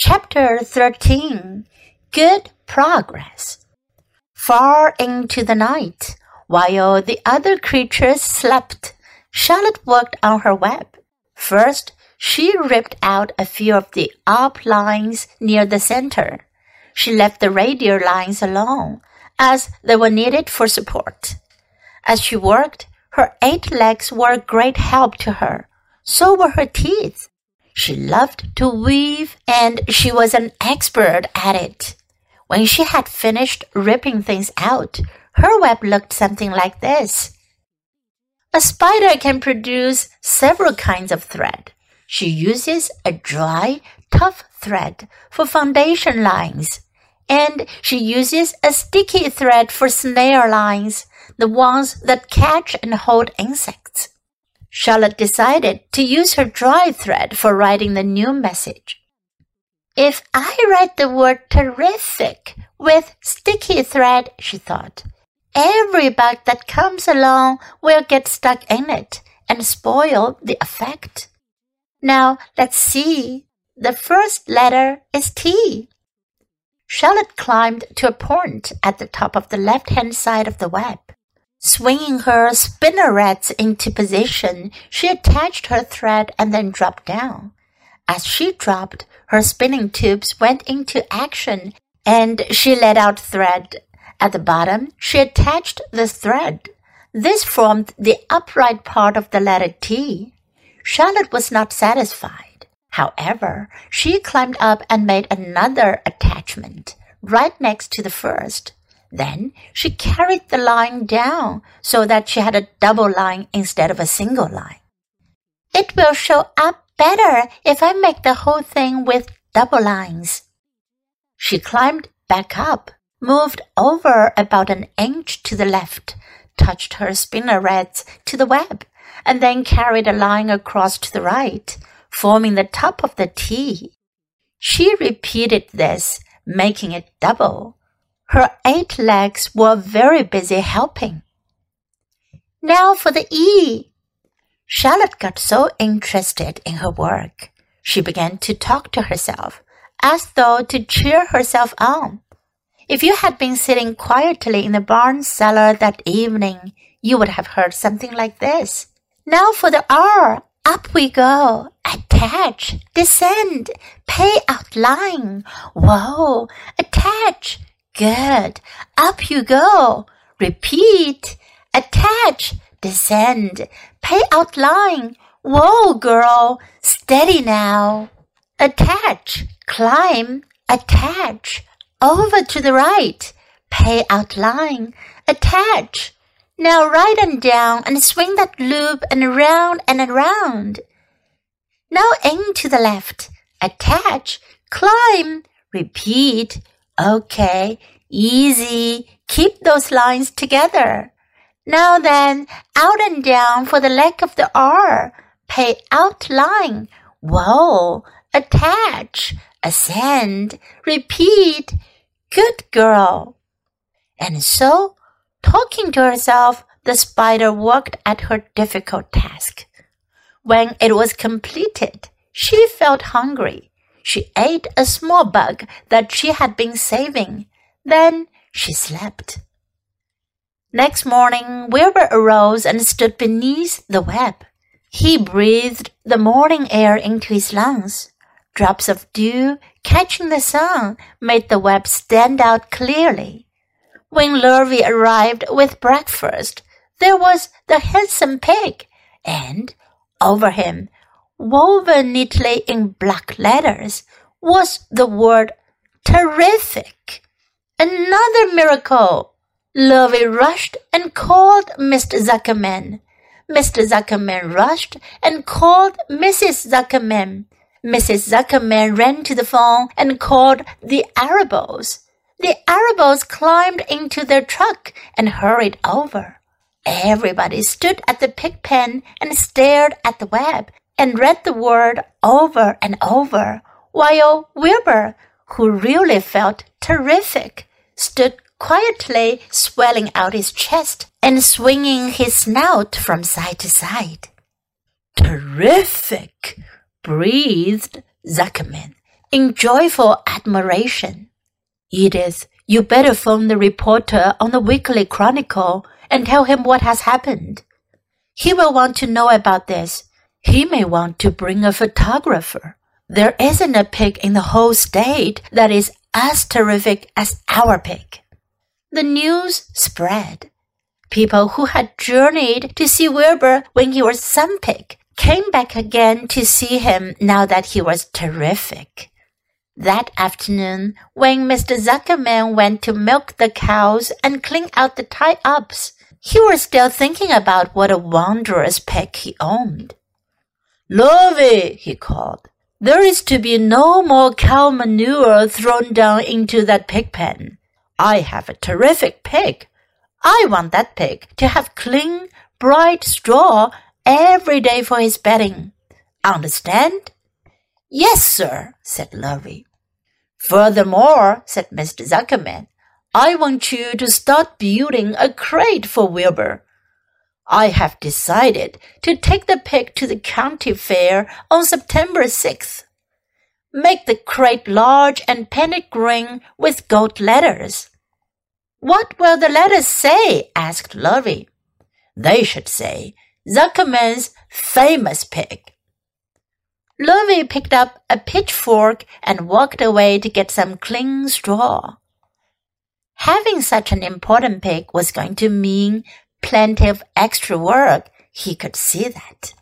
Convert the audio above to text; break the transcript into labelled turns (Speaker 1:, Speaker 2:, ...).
Speaker 1: Chapter 13 Good Progress. Far into the night, while the other creatures slept, Charlotte worked on her web. First, she ripped out a few of the orb lines near the center. She left the radial lines alone, as they were needed for support. As she worked, her eight legs were a great help to her. So were her teeth. She loved to weave and she was an expert at it. When she had finished ripping things out, her web looked something like this. A spider can produce several kinds of thread. She uses a dry, tough thread for foundation lines, and she uses a sticky thread for snare lines, the ones that catch and hold insects. Charlotte decided to use her dry thread for writing the new message. If I write the word terrific with sticky thread, she thought, every bug that comes along will get stuck in it and spoil the effect. Now let's see. The first letter is T. Charlotte climbed to a point at the top of the left hand side of the web. Swinging her spinnerets into position, she attached her thread and then dropped down. As she dropped, her spinning tubes went into action and she let out thread. At the bottom, she attached the thread. This formed the upright part of the letter T. Charlotte was not satisfied. However, she climbed up and made another attachment right next to the first. Then she carried the line down so that she had a double line instead of a single line. It will show up better if I make the whole thing with double lines. She climbed back up, moved over about an inch to the left, touched her spinnerets to the web, and then carried a line across to the right, forming the top of the T. She repeated this, making it double. Her eight legs were very busy helping. Now for the E. Charlotte got so interested in her work. She began to talk to herself, as though to cheer herself on. If you had been sitting quietly in the barn cellar that evening, you would have heard something like this. Now for the R. Up we go. Attach. Descend. Pay outline. Whoa. Attach. Good. Up you go. Repeat. Attach. Descend. Pay outline. Whoa, girl. Steady now. Attach. Climb. Attach. Over to the right. Pay outline. Attach. Now right and down and swing that loop and around and around. Now in to the left. Attach. Climb. Repeat. Okay, easy. Keep those lines together. Now then, out and down for the leg of the R. Pay outline. Whoa, attach, ascend, repeat. Good girl. And so, talking to herself, the spider worked at her difficult task. When it was completed, she felt hungry. She ate a small bug that she had been saving. Then she slept. Next morning, Wilbur arose and stood beneath the web. He breathed the morning air into his lungs. Drops of dew catching the sun made the web stand out clearly. When Lurvy arrived with breakfast, there was the handsome pig, and over him woven neatly in black letters was the word terrific. Another miracle. Lurvy rushed and called Mr. Zuckerman. Mr. Zuckerman rushed and called Mrs. Zuckerman. Mrs. Zuckerman ran to the phone and called the Arables. The Arables climbed into their truck and hurried over. Everybody stood at the pig pen and stared at the web and read the word over and over, while Wilbur, who really felt terrific, stood quietly swelling out his chest and swinging his snout from side to side. Terrific, breathed Zuckerman. in joyful admiration. Edith, you better phone the reporter on the Weekly Chronicle and tell him what has happened. He will want to know about this. He may want to bring a photographer. There isn't a pig in the whole state that is as terrific as our pig. The news spread. People who had journeyed to see Wilbur when he was some pig came back again to see him now that he was terrific. That afternoon, when Mr. Zuckerman went to milk the cows and clean out the tie-ups, he was still thinking about what a wondrous pig he owned.
Speaker 2: Lurvy, he called, there is to be no more cow manure thrown down into that pig pen. I have a terrific pig. I want that pig to have clean, bright straw every day for his bedding. Understand?
Speaker 1: Yes, sir, said Lurvy.
Speaker 2: Furthermore, said Mr. Zuckerman, I want you to start building a crate for Wilbur. I have decided to take the pig to the county fair on September 6th. Make the crate large and paint it green with gold letters.
Speaker 1: What will the letters say? asked Lurvy.
Speaker 2: They should say, Zuckerman's famous pig.
Speaker 1: Lurvy picked up a pitchfork and walked away to get some clean straw. Having such an important pig was going to mean plenty of extra work. He could see that.